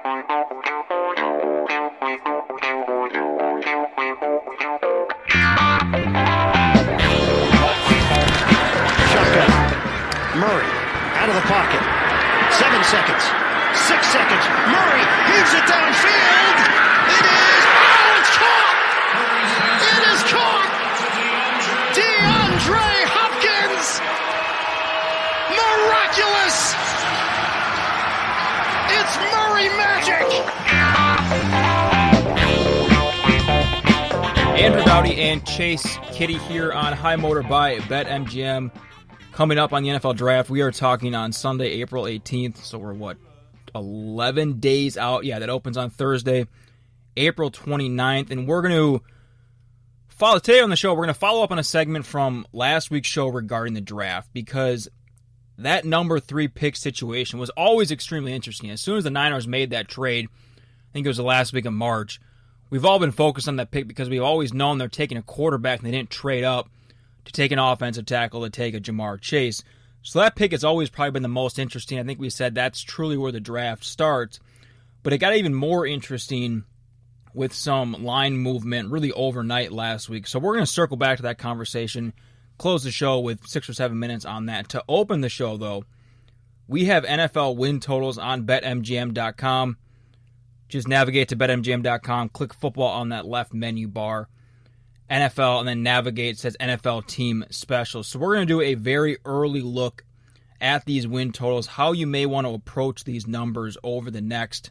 Shotgun. Murray out of the pocket. Seven seconds. Six seconds. Murray heaves it downfield. Andrew Dowdy and Chase Kiddy here on High Motor by BetMGM. Coming up on the NFL draft, we are talking on Sunday, April 18th. So we're what, 11 days out? Yeah, that opens on Thursday, April 29th. And we're going to follow today on the show. We're going to follow up on a segment from last week's show regarding the draft because that number three pick situation was always extremely interesting. As soon as the Niners made that trade, I think it was the last week of March, we've all been focused on that pick because we've always known they're taking a quarterback and they didn't trade up to take an offensive tackle to take a Ja'Marr Chase. So that pick has always probably been the most interesting. I think we said that's truly where the draft starts. But it got even more interesting with some line movement really overnight last week. So we're going to circle back to that conversation, close the show with six or seven minutes on that. To open the show, though, we have NFL win totals on betmgm.com. Just navigate to betmgm.com, click football on that left menu bar. NFL and then navigate says NFL team specials. So we're going to do a very early look at these win totals, how you may want to approach these numbers over the next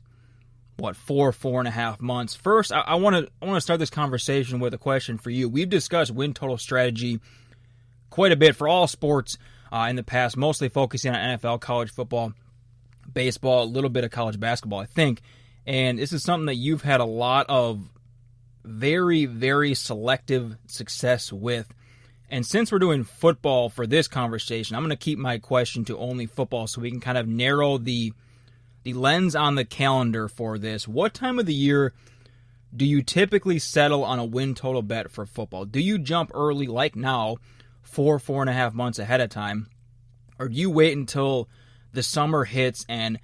what four four and a half months. First, I want to I want to start this conversation with a question for you. We've discussed win total strategy quite a bit for all sports uh, in the past, mostly focusing on NFL, college football, baseball, a little bit of college basketball, I think. And this is something that you've had a lot of very, very selective success with. And since we're doing football for this conversation, I'm going to keep my question to only football so we can kind of narrow the the lens on the calendar for this. What time of the year do you typically settle on a win total bet for football? Do you jump early like now, four, four and a half months ahead of time? Or do you wait until the summer hits and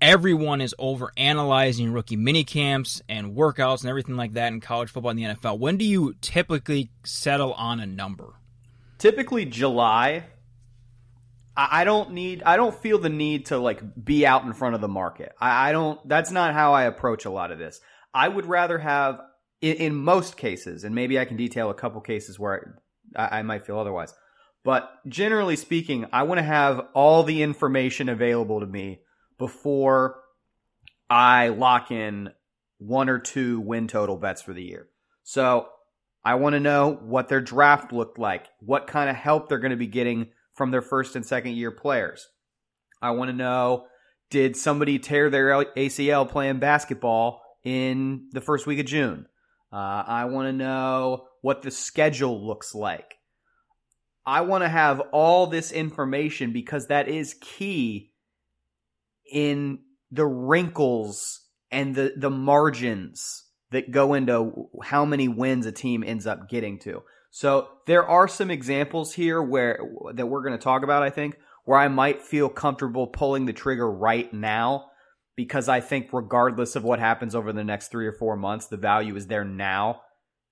everyone is over analyzing rookie mini camps and workouts and everything like that in college football and the NFL. When do you typically settle on a number? Typically July. I don't need I don't feel the need to like be out in front of the market. I, I don't that's not how I approach a lot of this. I would rather have in, in most cases, and maybe I can detail a couple cases where I, I might feel otherwise. But generally speaking, I want to have all the information available to me before I lock in one or two win total bets for the year. So I want to know what their draft looked like, what kind of help they're going to be getting from their first and second year players. I want to know did somebody tear their ACL playing basketball in the first week of June? Uh, I want to know what the schedule looks like. I want to have all this information because that is key in the wrinkles and the the margins that go into how many wins a team ends up getting to. So there are some examples here where that we're going to talk about I think where I might feel comfortable pulling the trigger right now because I think regardless of what happens over the next 3 or 4 months the value is there now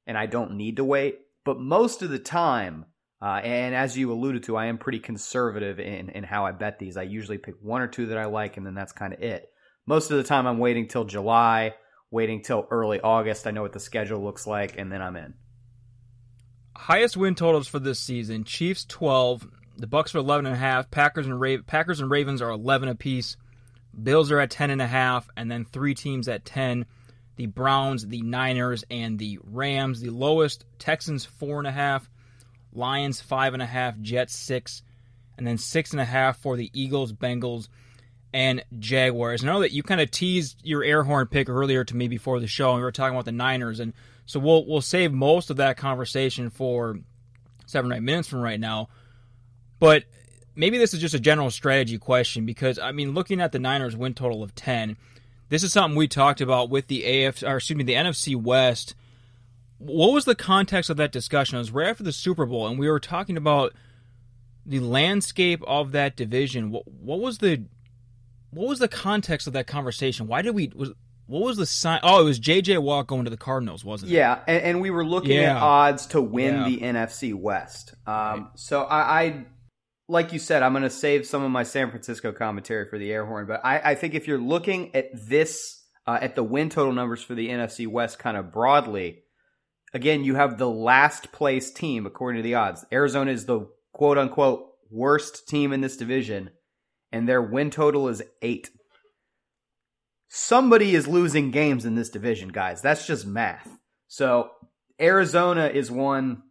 and I don't need to wait. But most of the time uh, and as you alluded to, I am pretty conservative in, in how I bet these. I usually pick one or two that I like, and then that's kind of it. Most of the time, I'm waiting till July, waiting till early August. I know what the schedule looks like, and then I'm in. Highest win totals for this season: Chiefs 12, the Bucs are 11 and a half, Packers and Ra- Packers and Ravens are 11 apiece, Bills are at 10 and a half, and then three teams at 10. The Browns, the Niners, and the Rams. The lowest Texans four and a half. Lions five and a half, Jets six, and then six and a half for the Eagles, Bengals, and Jaguars. I know that you kind of teased your air horn pick earlier to me before the show, and we were talking about the Niners, and so we'll we'll save most of that conversation for seven or eight minutes from right now. But maybe this is just a general strategy question because I mean, looking at the Niners win total of ten, this is something we talked about with the AF, or excuse me, the NFC West what was the context of that discussion? It was right after the Super Bowl, and we were talking about the landscape of that division. What, what was the what was the context of that conversation? Why did we was what was the sign? Oh, it was J.J. Watt going to the Cardinals, wasn't it? Yeah, and, and we were looking Yeah. at odds to win Yeah. the NFC West. Um, Right. So I, I, like you said, I'm going to save some of my San Francisco commentary for the air horn. But I, I think if you're looking at this, uh, at the win total numbers for the NFC West, kind of broadly, again, you have the last place team according to the odds. Arizona is the quote unquote worst team in this division, and their win total is eight. Somebody is losing games in this division, guys. That's just math. So Arizona is one.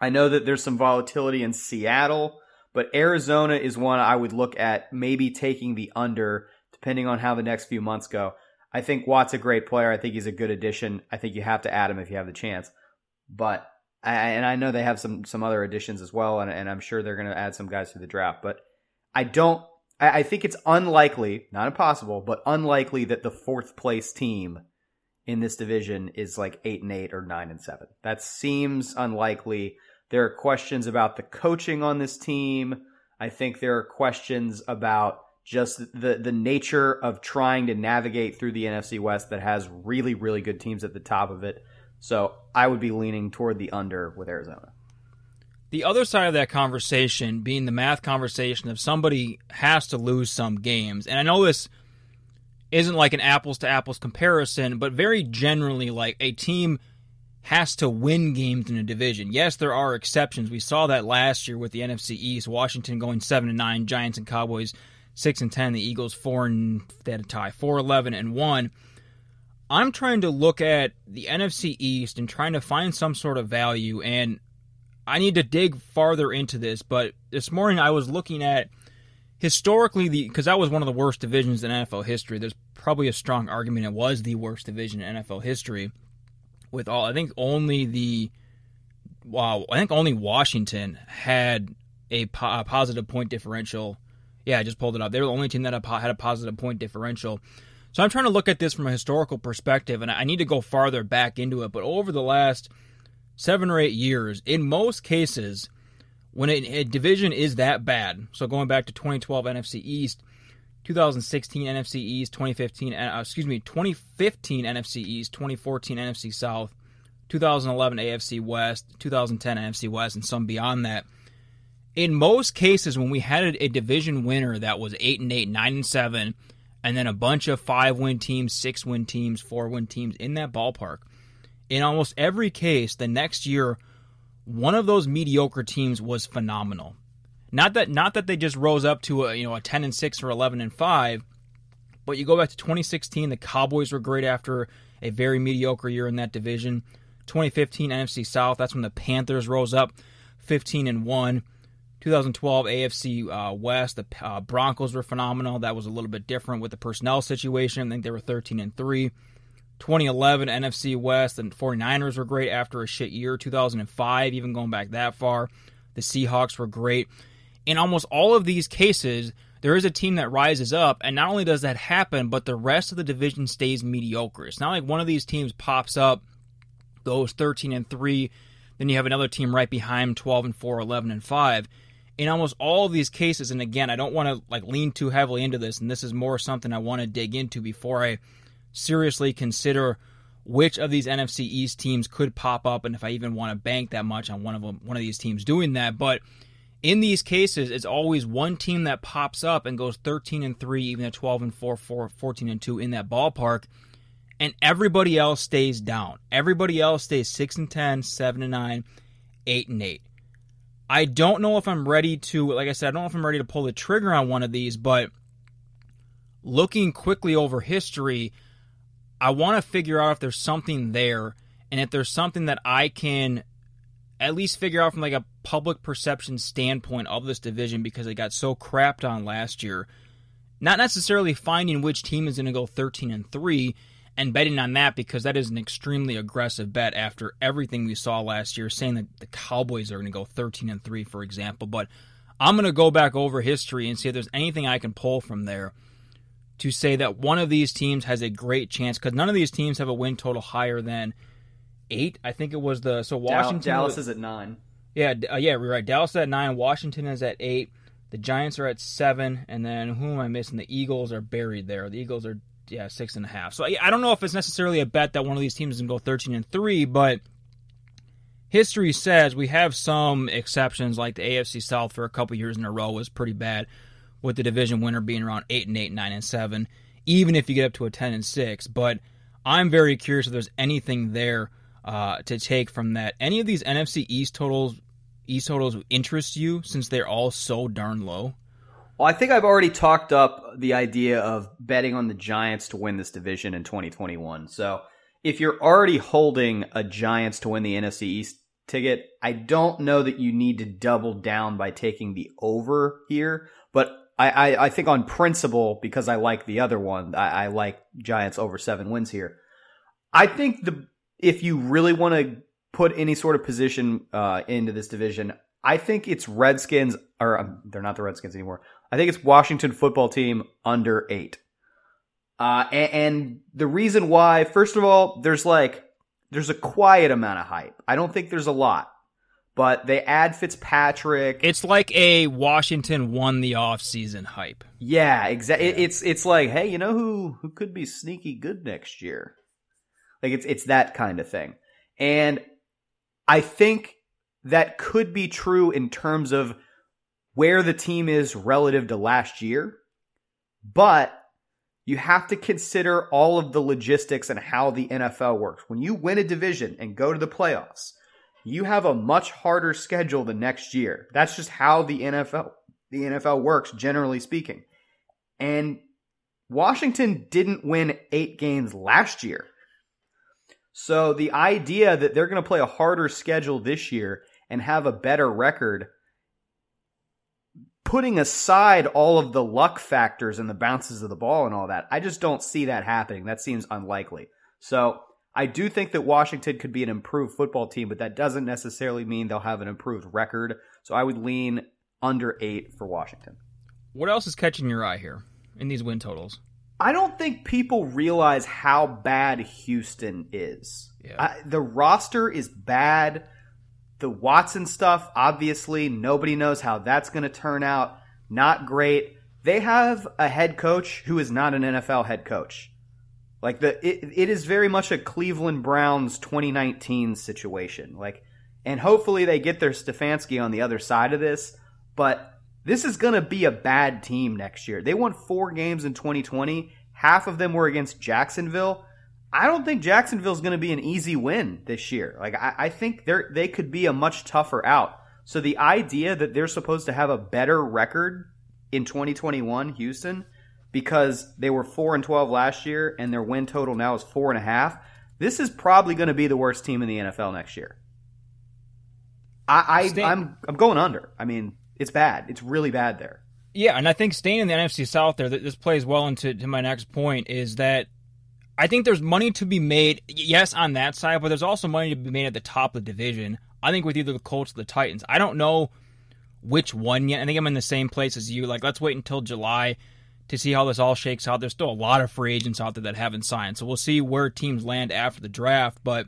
I know that there's some volatility in Seattle, but Arizona is one I would look at maybe taking the under, depending on how the next few months go. I think Watt's a great player. I think he's a good addition. I think you have to add him if you have the chance. But I, and I know they have some some other additions as well, and, and I'm sure they're going to add some guys to the draft. But I don't. I, I think it's unlikely, not impossible, but unlikely that the fourth place team in this division is like eight and eight or nine and seven. That seems unlikely. There are questions about the coaching on this team. I think there are questions about just the the nature of trying to navigate through the NFC West that has really really good teams at the top of it. So I would be leaning toward the under with Arizona. The other side of that conversation being the math conversation of somebody has to lose some games. And I know this isn't like an apples to apples comparison, but very generally, like a team has to win games in a division. Yes, there are exceptions. We saw that last year with the NFC East, Washington going seven and nine, Giants and Cowboys six and ten, the Eagles four and they had a tie, four eleven and one. I'm trying to look at the NFC East and trying to find some sort of value and I need to dig farther into this, but this morning I was looking at historically the because that was one of the worst divisions in NFL history. There's probably a strong argument it was the worst division in NFL history. With all, I think only the wow, I think only Washington had a, po- a positive point differential. Yeah, I just pulled it up. They were the only team that had a positive point differential. So I'm trying to look at this from a historical perspective, and I need to go farther back into it. But over the last seven or eight years, in most cases, when a, a division is that bad, so going back to 2012 NFC East, 2016 NFC East, 2015, uh, excuse me, 2015 NFC East, 2014 NFC South, 2011 AFC West, 2010 NFC West, and some beyond that. In most cases, when we had a, division winner that was eight and eight, nine and seven, and then a bunch of five win teams, six win teams, four win teams in that ballpark, in almost every case, the next year, one of those mediocre teams was phenomenal. Not that not that they just rose up to a you know a ten and six or eleven and five, but you go back to 2016, the Cowboys were great after a very mediocre year in that division. 2015 NFC South, that's when the Panthers rose up 15 and one. 2012 AFC uh, West, the uh, Broncos were phenomenal. That was a little bit different with the personnel situation. I think they were 13 and three. 2011 NFC West and 49ers were great after a shit year. 2005, even going back that far, the Seahawks were great. In almost all of these cases, there is a team that rises up, and not only does that happen, but the rest of the division stays mediocre. It's not like one of these teams pops up, goes 13 and 3, then you have another team right behind 12 and 4, 11 and 5. In almost all of these cases, and again, I don't want to like lean too heavily into this, and this is more something I want to dig into before I seriously consider which of these NFC East teams could pop up, and if I even want to bank that much on one of them, one of these teams doing that. But in these cases, it's always one team that pops up and goes 13 and 3, even at 12 and 4, 4 14 and 2 in that ballpark. And everybody else stays down. Everybody else stays 6 and 10, 7 and 9, 8 and 8. I don't know if I'm ready to, like I said, I don't know if I'm ready to pull the trigger on one of these, but looking quickly over history, I want to figure out if there's something there and if there's something that I can at least figure out from like a public perception standpoint of this division because it got so crapped on last year. Not necessarily finding which team is going to go 13 and 3 and betting on that because that is an extremely aggressive bet after everything we saw last year saying that the Cowboys are going to go 13 and 3 for example, but I'm going to go back over history and see if there's anything I can pull from there to say that one of these teams has a great chance because none of these teams have a win total higher than eight. I think it was the so Washington Dallas was- is at nine. yeah, uh, yeah, we're right. Dallas is at nine. Washington is at eight. The Giants are at seven, and then who am I missing? The Eagles are buried there. The Eagles are yeah six and a half. So I don't know if it's necessarily a bet that one of these teams can go thirteen and three, but history says we have some exceptions, like the AFC South for a couple years in a row was pretty bad, with the division winner being around eight and eight, nine and seven, even if you get up to a ten and six. But I'm very curious if there's anything there uh, to take from that. Any of these NFC East totals, East totals interest you since they're all so darn low? Well, I think I've already talked up the idea of betting on the Giants to win this division in 2021. So if you're already holding a Giants to win the NFC East ticket, I don't know that you need to double down by taking the over here. But I, I, I think on principle, because I like the other one, I, I like Giants over seven wins here. I think the if you really want to put any sort of position uh, into this division, I think it's Redskins, or um, they're not the Redskins anymore. I think it's Washington football team under eight. Uh, and, and the reason why, first of all, there's like, there's a quiet amount of hype. I don't think there's a lot, but they add Fitzpatrick. It's like a Washington won the offseason hype. Yeah, exactly. Yeah. It's, it's like, hey, you know who, who could be sneaky good next year? Like it's, it's that kind of thing. And I think that could be true in terms of where the team is relative to last year, but you have to consider all of the logistics and how the NFL works. When you win a division and go to the playoffs, you have a much harder schedule the next year. That's just how the NFL the NFL works generally speaking. And Washington didn't win 8 games last year. So the idea that they're going to play a harder schedule this year and have a better record putting aside all of the luck factors and the bounces of the ball and all that, I just don't see that happening. That seems unlikely. So I do think that Washington could be an improved football team, but that doesn't necessarily mean they'll have an improved record. So I would lean under eight for Washington. What else is catching your eye here in these win totals? I don't think people realize how bad Houston is. Yeah. I, the roster is bad. The Watson stuff, obviously, nobody knows how that's going to turn out. Not great. They have a head coach who is not an NFL head coach. Like the it, it is very much a Cleveland Browns 2019 situation. Like and hopefully they get their Stefanski on the other side of this, but this is going to be a bad team next year. They won 4 games in 2020. Half of them were against Jacksonville. I don't think Jacksonville's going to be an easy win this year. Like I, I think they they could be a much tougher out. So the idea that they're supposed to have a better record in 2021, Houston, because they were four and 12 last year and their win total now is four and a half. This is probably going to be the worst team in the NFL next year. I, I I'm I'm going under. I mean, it's bad. It's really bad there. Yeah, and I think staying in the NFC South there, this plays well into to my next point is that I think there's money to be made, yes, on that side, but there's also money to be made at the top of the division. I think with either the Colts or the Titans. I don't know which one yet. I think I'm in the same place as you. Like, let's wait until July to see how this all shakes out. There's still a lot of free agents out there that haven't signed, so we'll see where teams land after the draft. But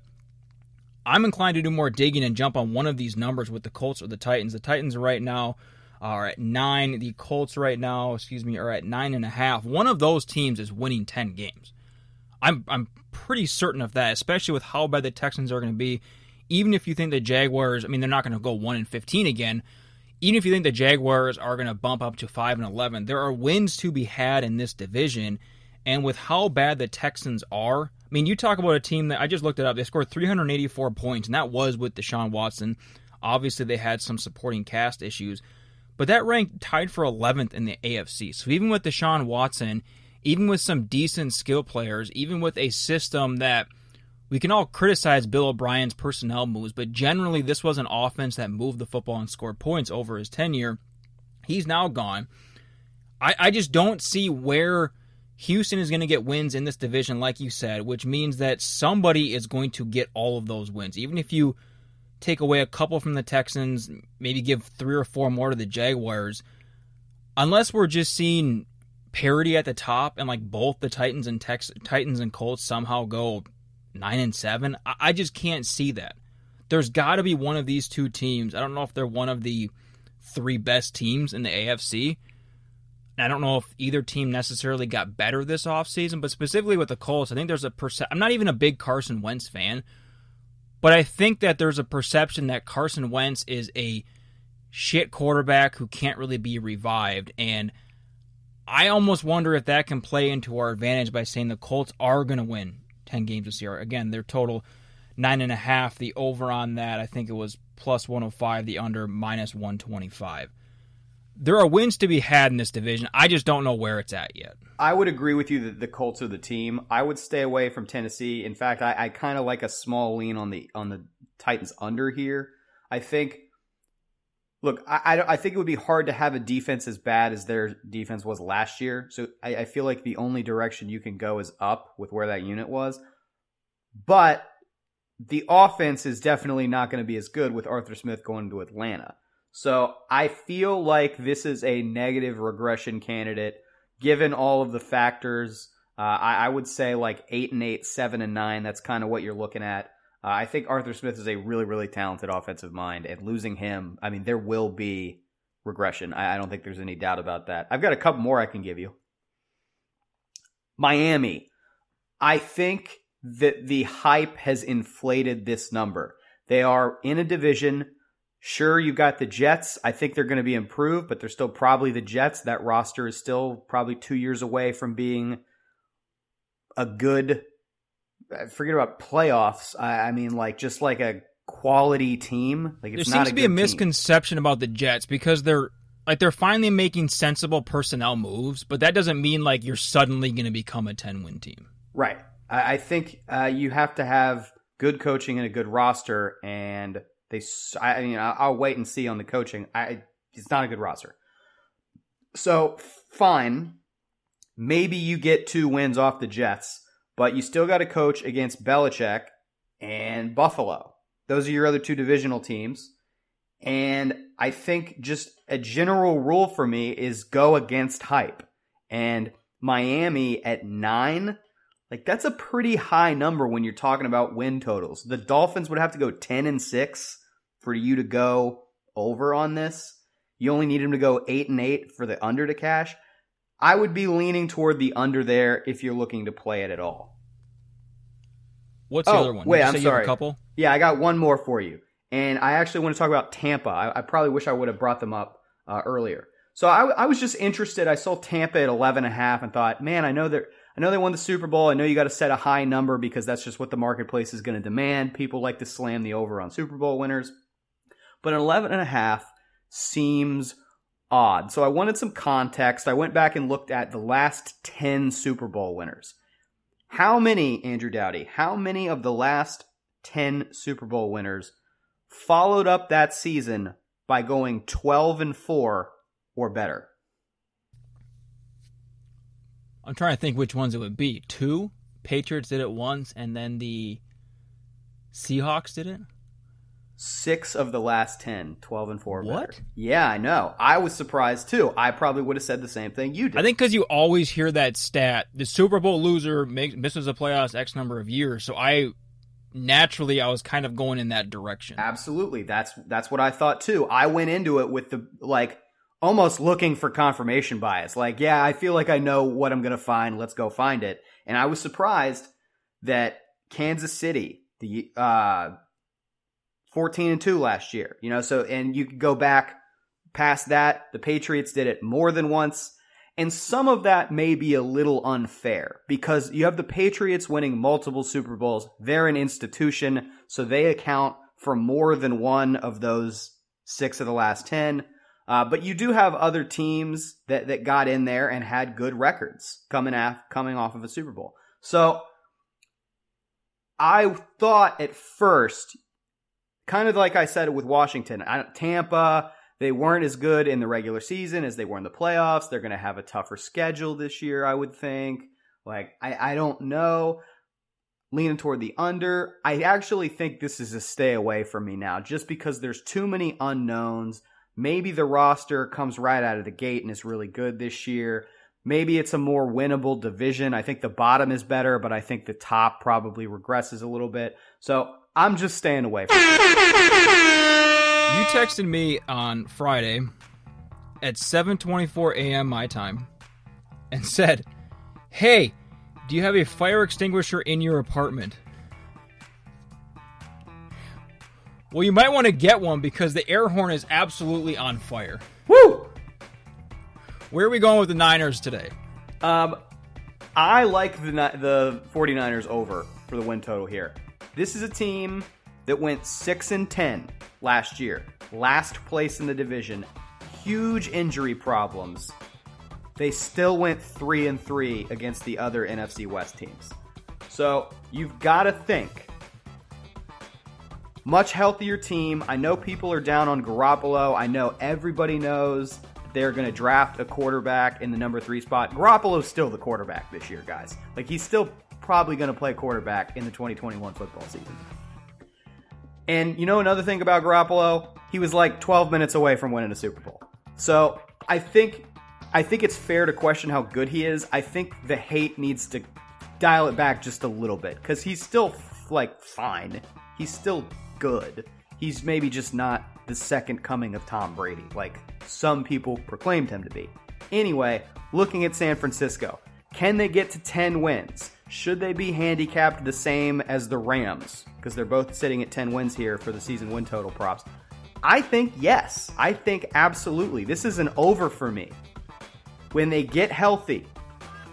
I'm inclined to do more digging and jump on one of these numbers with the Colts or the Titans. The Titans right now are at nine. The Colts right now, excuse me, are at nine and a half. One of those teams is winning ten games. I'm I'm pretty certain of that, especially with how bad the Texans are going to be. Even if you think the Jaguars, I mean, they're not going to go one and fifteen again. Even if you think the Jaguars are going to bump up to five and eleven, there are wins to be had in this division. And with how bad the Texans are, I mean, you talk about a team that I just looked it up. They scored 384 points, and that was with Deshaun Watson. Obviously, they had some supporting cast issues, but that ranked tied for 11th in the AFC. So even with Deshaun Watson, even with some decent skill players, even with a system that we can all criticize Bill O'Brien's personnel moves, but generally this was an offense that moved the football and scored points over his tenure. He's now gone. I, I just don't see where Houston is going to get wins in this division, like you said, which means that somebody is going to get all of those wins. Even if you take away a couple from the Texans, maybe give three or four more to the Jaguars, unless we're just seeing parity at the top, and like both the Titans and Tex- Titans and Colts somehow go nine and seven. I, I just can't see that. There's got to be one of these two teams. I don't know if they're one of the three best teams in the AFC. I don't know if either team necessarily got better this offseason, but specifically with the Colts, I think there's a perce- I'm not even a big Carson Wentz fan, but I think that there's a perception that Carson Wentz is a shit quarterback who can't really be revived. And I almost wonder if that can play into our advantage by saying the Colts are going to win 10 games this year. Again, their total nine and a half. The over on that, I think it was plus 105. The under minus 125 there are wins to be had in this division. I just don't know where it's at yet. I would agree with you that the Colts are the team. I would stay away from Tennessee. In fact, I, I kind of like a small lean on the on the Titans under here. I think. Look, I, I, I think it would be hard to have a defense as bad as their defense was last year. So I, I feel like the only direction you can go is up with where that unit was. But the offense is definitely not going to be as good with Arthur Smith going to Atlanta. So I feel like this is a negative regression candidate given all of the factors. Uh, I, I, would say like eight and eight, seven and nine. That's kind of what you're looking at. Uh, I think Arthur Smith is a really, really talented offensive mind, and losing him, I mean, there will be regression. I, I don't think there's any doubt about that. I've got a couple more I can give you. Miami. I think that the hype has inflated this number. They are in a division Sure, you got the Jets. I think they're going to be improved, but they're still probably the Jets. That roster is still probably two years away from being a good. Forget about playoffs. I, I mean, like just like a quality team. Like there seems to be a misconception team. about the Jets because they're like they're finally making sensible personnel moves, but that doesn't mean like you're suddenly going to become a ten win team. Right. I, I think uh, you have to have good coaching and a good roster, and they, I mean, I'll wait and see on the coaching. I, it's not a good roster. So fine, maybe you get two wins off the Jets, but you still got to coach against Belichick and Buffalo. Those are your other two divisional teams. And I think just a general rule for me is go against hype. And Miami at nine, like that's a pretty high number when you're talking about win totals. The Dolphins would have to go 10 and 6 for you to go over on this. You only need them to go 8 and 8 for the under to cash. I would be leaning toward the under there if you're looking to play it at all. What's the oh, other one? Wait, I'm sorry. a couple? Yeah, I got one more for you. And I actually want to talk about Tampa. I, I probably wish I would have brought them up uh, earlier. So I, I, was just interested. I saw Tampa at 11 and a half and thought, man, I know they're I know they won the Super Bowl. I know you got to set a high number because that's just what the marketplace is going to demand. People like to slam the over on Super Bowl winners. But an 11 and a half seems odd. So I wanted some context. I went back and looked at the last 10 Super Bowl winners. How many, Andrew Dowdy, how many of the last 10 Super Bowl winners followed up that season by going 12 and 4 or better? I'm trying to think which ones it would be. Two Patriots did it once, and then the Seahawks did it. Six of the last 10, 12 and 4. What? Better. Yeah, I know. I was surprised too. I probably would have said the same thing you did. I think because you always hear that stat the Super Bowl loser makes, misses the playoffs X number of years. So I naturally I was kind of going in that direction. Absolutely. That's that's what I thought too. I went into it with the like almost looking for confirmation bias. Like, yeah, I feel like I know what I'm going to find. Let's go find it. And I was surprised that Kansas City, the uh, 14 and 2 last year, you know, so and you could go back past that. The Patriots did it more than once. And some of that may be a little unfair because you have the Patriots winning multiple Super Bowls. They're an institution, so they account for more than one of those six of the last 10. Uh, but you do have other teams that, that got in there and had good records coming af- coming off of a Super Bowl. So I thought at first, kind of like I said with Washington, Tampa, they weren't as good in the regular season as they were in the playoffs. They're going to have a tougher schedule this year, I would think. Like, I, I don't know. Leaning toward the under. I actually think this is a stay away from me now, just because there's too many unknowns. Maybe the roster comes right out of the gate and is really good this year. Maybe it's a more winnable division. I think the bottom is better, but I think the top probably regresses a little bit. So I'm just staying away from. You texted me on Friday at 7:24 a.m. my time and said, "Hey, do you have a fire extinguisher in your apartment?" Well, you might want to get one because the air horn is absolutely on fire. Woo! Where are we going with the Niners today? Um, I like the the 49ers over for the win total here. This is a team that went 6 and 10 last year. Last place in the division. Huge injury problems. They still went 3 and 3 against the other NFC West teams. So, you've got to think much healthier team. I know people are down on Garoppolo. I know everybody knows they're going to draft a quarterback in the number three spot. Garoppolo's still the quarterback this year, guys. Like, he's still probably going to play quarterback in the 2021 football season. And you know another thing about Garoppolo? He was like 12 minutes away from winning a Super Bowl. So I think I think it's fair to question how good he is. I think the hate needs to dial it back just a little bit because he's still like fine. He's still good. He's maybe just not the second coming of Tom Brady, like some people proclaimed him to be. Anyway, looking at San Francisco, can they get to 10 wins? Should they be handicapped the same as the Rams? Because they're both sitting at 10 wins here for the season win total props. I think yes. I think absolutely. This is an over for me. When they get healthy,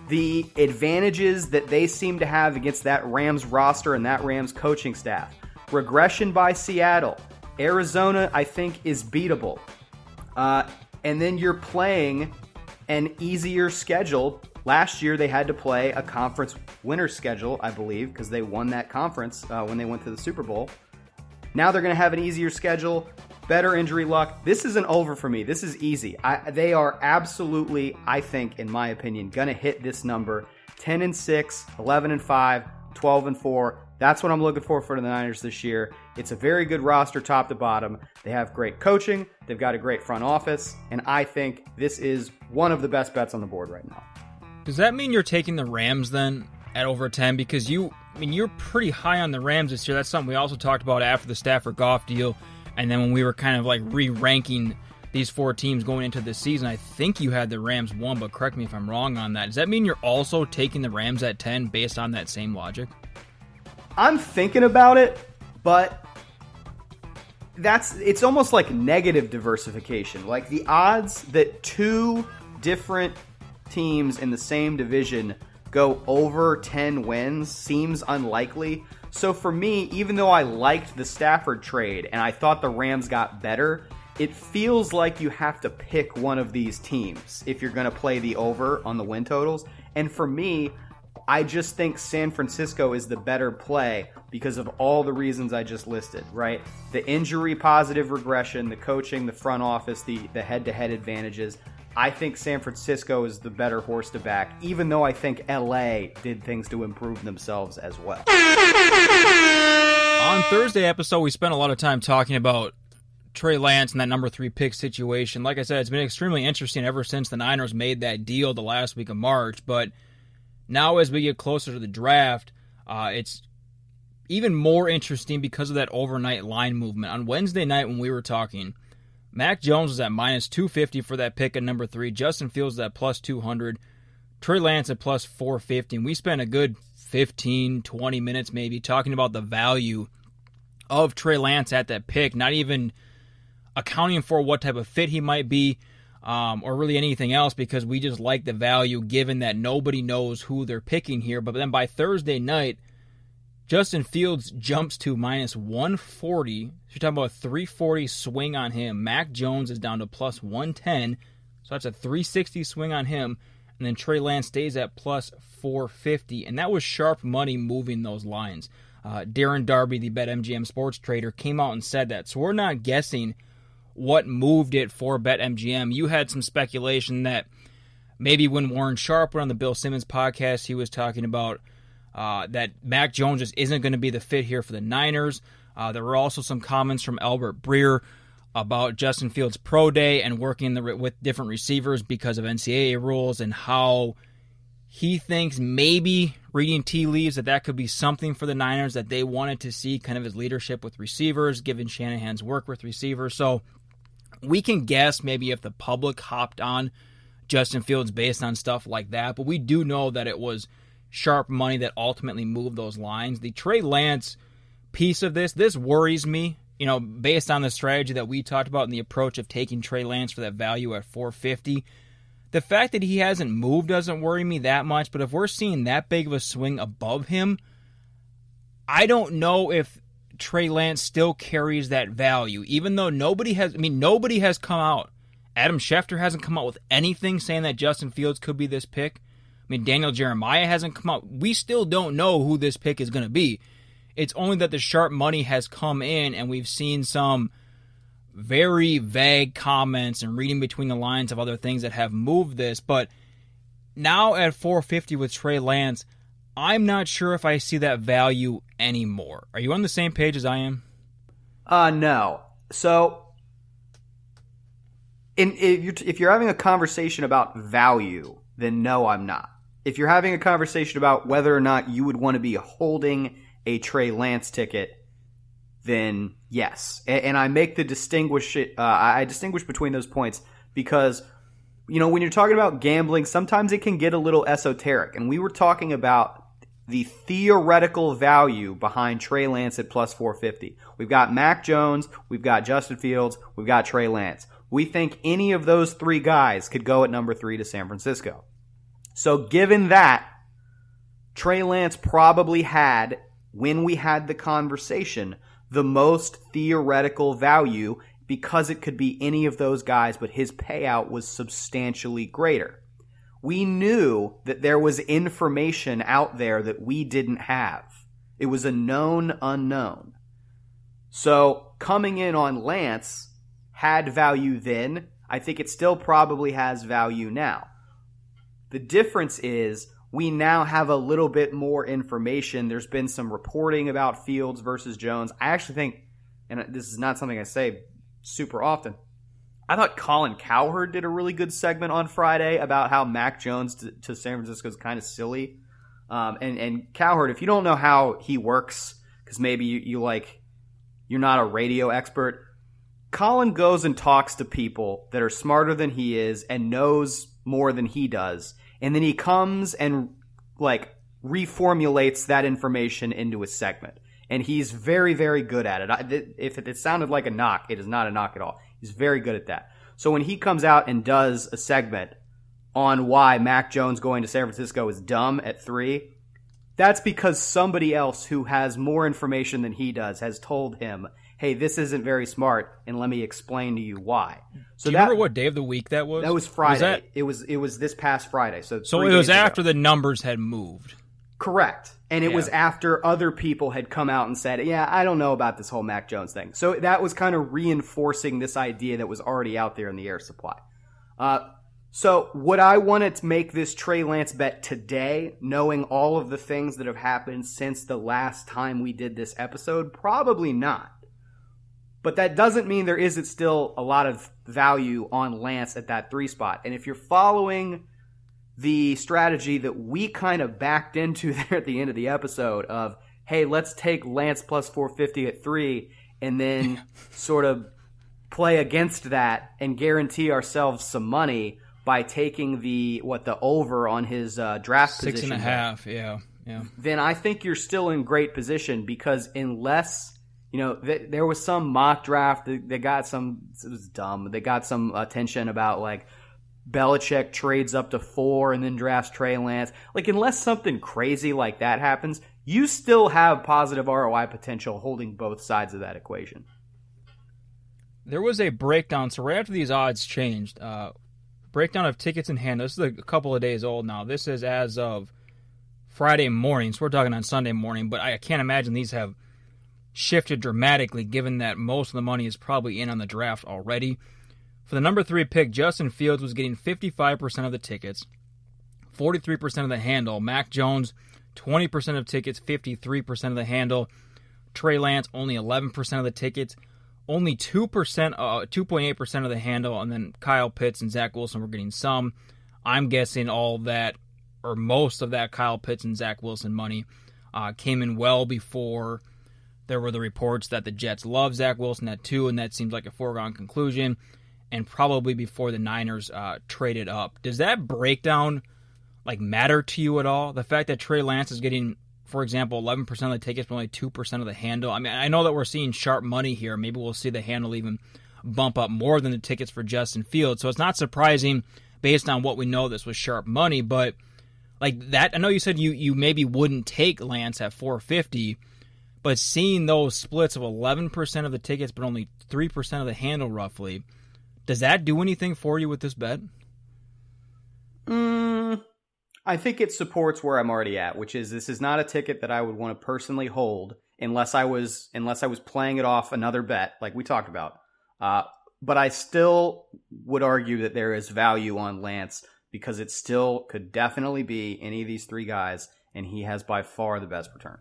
the advantages that they seem to have against that Rams roster and that Rams coaching staff. Regression by Seattle. Arizona, I think, is beatable. Uh, and then you're playing an easier schedule. Last year, they had to play a conference winner schedule, I believe, because they won that conference uh, when they went to the Super Bowl. Now they're going to have an easier schedule, better injury luck. This is an over for me. This is easy. I, they are absolutely, I think, in my opinion, going to hit this number 10 and 6, 11 and 5, 12 and 4. That's what I'm looking for for the Niners this year. It's a very good roster, top to bottom. They have great coaching, they've got a great front office, and I think this is one of the best bets on the board right now. Does that mean you're taking the Rams then at over 10? Because you, I mean, you're pretty high on the Rams this year. That's something we also talked about after the Stafford Goff deal. And then when we were kind of like re ranking these four teams going into the season, I think you had the Rams one, but correct me if I'm wrong on that. Does that mean you're also taking the Rams at 10 based on that same logic? I'm thinking about it, but that's it's almost like negative diversification. Like the odds that two different teams in the same division go over 10 wins seems unlikely. So for me, even though I liked the Stafford trade and I thought the Rams got better, it feels like you have to pick one of these teams if you're going to play the over on the win totals. And for me, I just think San Francisco is the better play because of all the reasons I just listed, right? The injury positive regression, the coaching, the front office, the the head-to-head advantages. I think San Francisco is the better horse to back, even though I think LA did things to improve themselves as well. On Thursday episode, we spent a lot of time talking about Trey Lance and that number three pick situation. Like I said, it's been extremely interesting ever since the Niners made that deal the last week of March. But now, as we get closer to the draft, uh, it's even more interesting because of that overnight line movement. On Wednesday night, when we were talking, Mac Jones was at minus 250 for that pick at number three. Justin Fields at plus 200. Trey Lance at plus 450. And we spent a good 15, 20 minutes maybe talking about the value of Trey Lance at that pick, not even accounting for what type of fit he might be. Um, or really anything else because we just like the value given that nobody knows who they're picking here. But then by Thursday night, Justin Fields jumps to minus 140. So you're talking about a 340 swing on him. Mac Jones is down to plus 110. So that's a 360 swing on him. And then Trey Lance stays at plus 450. And that was sharp money moving those lines. Uh, Darren Darby, the BetMGM sports trader, came out and said that. So we're not guessing what moved it for BetMGM. You had some speculation that maybe when Warren Sharp went on the Bill Simmons podcast, he was talking about uh, that Mac Jones just isn't going to be the fit here for the Niners. Uh, there were also some comments from Albert Breer about Justin Fields' pro day and working the, with different receivers because of NCAA rules and how He thinks maybe reading tea leaves that that could be something for the Niners that they wanted to see, kind of his leadership with receivers, given Shanahan's work with receivers. So we can guess maybe if the public hopped on Justin Fields based on stuff like that, but we do know that it was sharp money that ultimately moved those lines. The Trey Lance piece of this, this worries me. You know, based on the strategy that we talked about and the approach of taking Trey Lance for that value at 450 the fact that he hasn't moved doesn't worry me that much, but if we're seeing that big of a swing above him, I don't know if Trey Lance still carries that value, even though nobody has, I mean, nobody has come out. Adam Schefter hasn't come out with anything saying that Justin Fields could be this pick. Mean, Daniel Jeremiah hasn't come out. We still don't know who this pick is going to be. It's only that the sharp money has come in and we've seen some very vague comments and reading between the lines of other things that have moved this. But now at 450 with Trey Lance, I'm not sure if I see that value anymore. Are you on the same page as I am? Uh, no. So, in, if, you're, if you're having a conversation about value, then no, I'm not. If you're having a conversation about whether or not you would want to be holding a Trey Lance ticket, then yes. And, and I make the distinguish uh, I distinguish between those points because you know when you're talking about gambling, sometimes it can get a little esoteric, and we were talking about the theoretical value behind Trey Lance at plus 450. We've got Mac Jones, we've got Justin Fields, we've got Trey Lance. We think any of those three guys could go at number three to San Francisco. So, given that, Trey Lance probably had, when we had the conversation, the most theoretical value because it could be any of those guys, but his payout was substantially greater. We knew that there was information out there that we didn't have. It was a known unknown. So coming in on Lance had value then. I think it still probably has value now. The difference is we now have a little bit more information. There's been some reporting about Fields versus Jones. I actually think, and this is not something I say super often, I thought Colin Cowherd did a really good segment on Friday about how Mac Jones to, to San Francisco is kind of silly. Um, and, and Cowherd, if you don't know how he works, because maybe you, you like, you're not a radio expert, Colin goes and talks to people that are smarter than he is and knows more than he does and then he comes and like reformulates that information into a segment. And he's very, very good at it. If it sounded like a knock, it is not a knock at all. He's very good at that. So when he comes out and does a segment on why Mac Jones going to San Francisco is dumb at three, that's because somebody else who has more information than he does has told him hey, this isn't very smart, and let me explain to you why. So Do you that, remember what day of the week that was? That was Friday. Was that, it was it was this past Friday. So so it was after ago. the numbers had moved. Correct. And it yeah. was after other people had come out and said, "Yeah, I don't know about this whole Mac Jones thing." So that was kind of reinforcing this idea that was already out there in the air supply. Uh, so would I want to make this Trey Lance bet today, knowing all of the things that have happened since the last time we did this episode? Probably not. But that doesn't mean there isn't still a lot of value on Lance at that three spot. And if you're following the strategy that we kind of backed into there at the end of the episode of, hey, let's take Lance plus 450 at three and then sort of play against that and guarantee ourselves some money by taking the what the over on his uh, draft six position and a half, yeah, yeah. Then I think you're still in great position because unless you know, th- there was some mock draft. They, they got some. It was dumb. They got some attention about like Belichick trades up to four and then drafts Trey Lance. Like, unless something crazy like that happens, you still have positive ROI potential holding both sides of that equation. There was a breakdown. So right after these odds changed, uh, breakdown of tickets in hand. This is a couple of days old now. This is as of Friday morning. So we're talking on Sunday morning, but I can't imagine these have shifted dramatically given that most of the money is probably in on the draft already. For the number three pick, Justin Fields was getting 55% of the tickets, 43% of the handle. Mac Jones, 20% of tickets, 53% of the handle. Trey Lance, only 11% of the tickets, only 2%, uh, 2.8% of the handle. And then Kyle Pitts and Zach Wilson were getting some. I'm guessing all that or most of that Kyle Pitts and Zach Wilson money uh, came in well before there were the reports that the Jets love Zach Wilson at two, and that seems like a foregone conclusion, and probably before the Niners uh, traded up. Does that breakdown like matter to you at all? The fact that Trey Lance is getting, for example, 11% of the tickets, but only 2% of the handle. I mean, I know that we're seeing sharp money here. Maybe we'll see the handle even bump up more than the tickets for Justin Fields. So it's not surprising based on what we know this was sharp money, but like that I know you said you you maybe wouldn't take Lance at 450, but seeing those splits of 11% of the tickets but only 3% of the handle roughly, does that do anything for you with this bet? Mm, I think it supports where I'm already at, which is this is not a ticket that I would want to personally hold unless I was unless I was playing it off another bet like we talked about. Uh, but I still would argue that there is value on Lance because it still could definitely be any of these three guys, and he has by far the best return.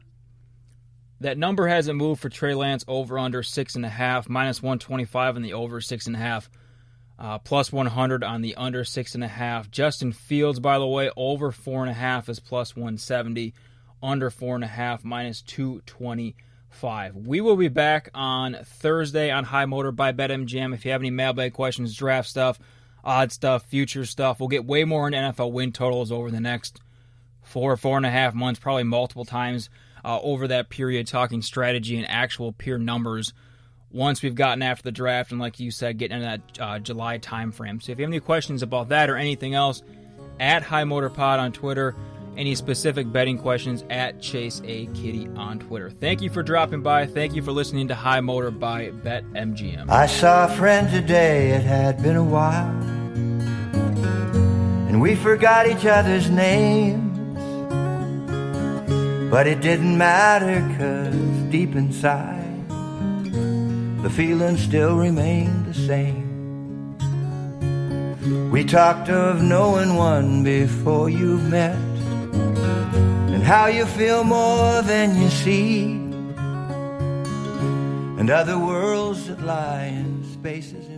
That number hasn't moved for Trey Lance over under six and a half, minus 125 on the over six and a half, uh, plus 100 on the under six and a half. Justin Fields, by the way, over four and a half is plus 170, under four and a half, minus 225. We will be back on Thursday on High Motor by BetMGM. If you have any mailbag questions, draft stuff, odd stuff, future stuff, we'll get way more into NFL win totals over the next four, four and a half months, probably multiple times uh, over that period, talking strategy and actual peer numbers. Once we've gotten after the draft, and like you said, getting into that uh, July timeframe. So if you have any questions about that or anything else, at High Motor Pod on Twitter any specific betting questions at Chase A Kiddy on Twitter. Thank you for dropping by. Thank you for listening to High Motor by Bet MGM. I saw a friend today, it had been a while, and we forgot each other's names. But it didn't matter, cause deep inside, the feeling still remained the same. We talked of knowing one before you've met and how you feel more than you see, and other worlds that lie in spaces.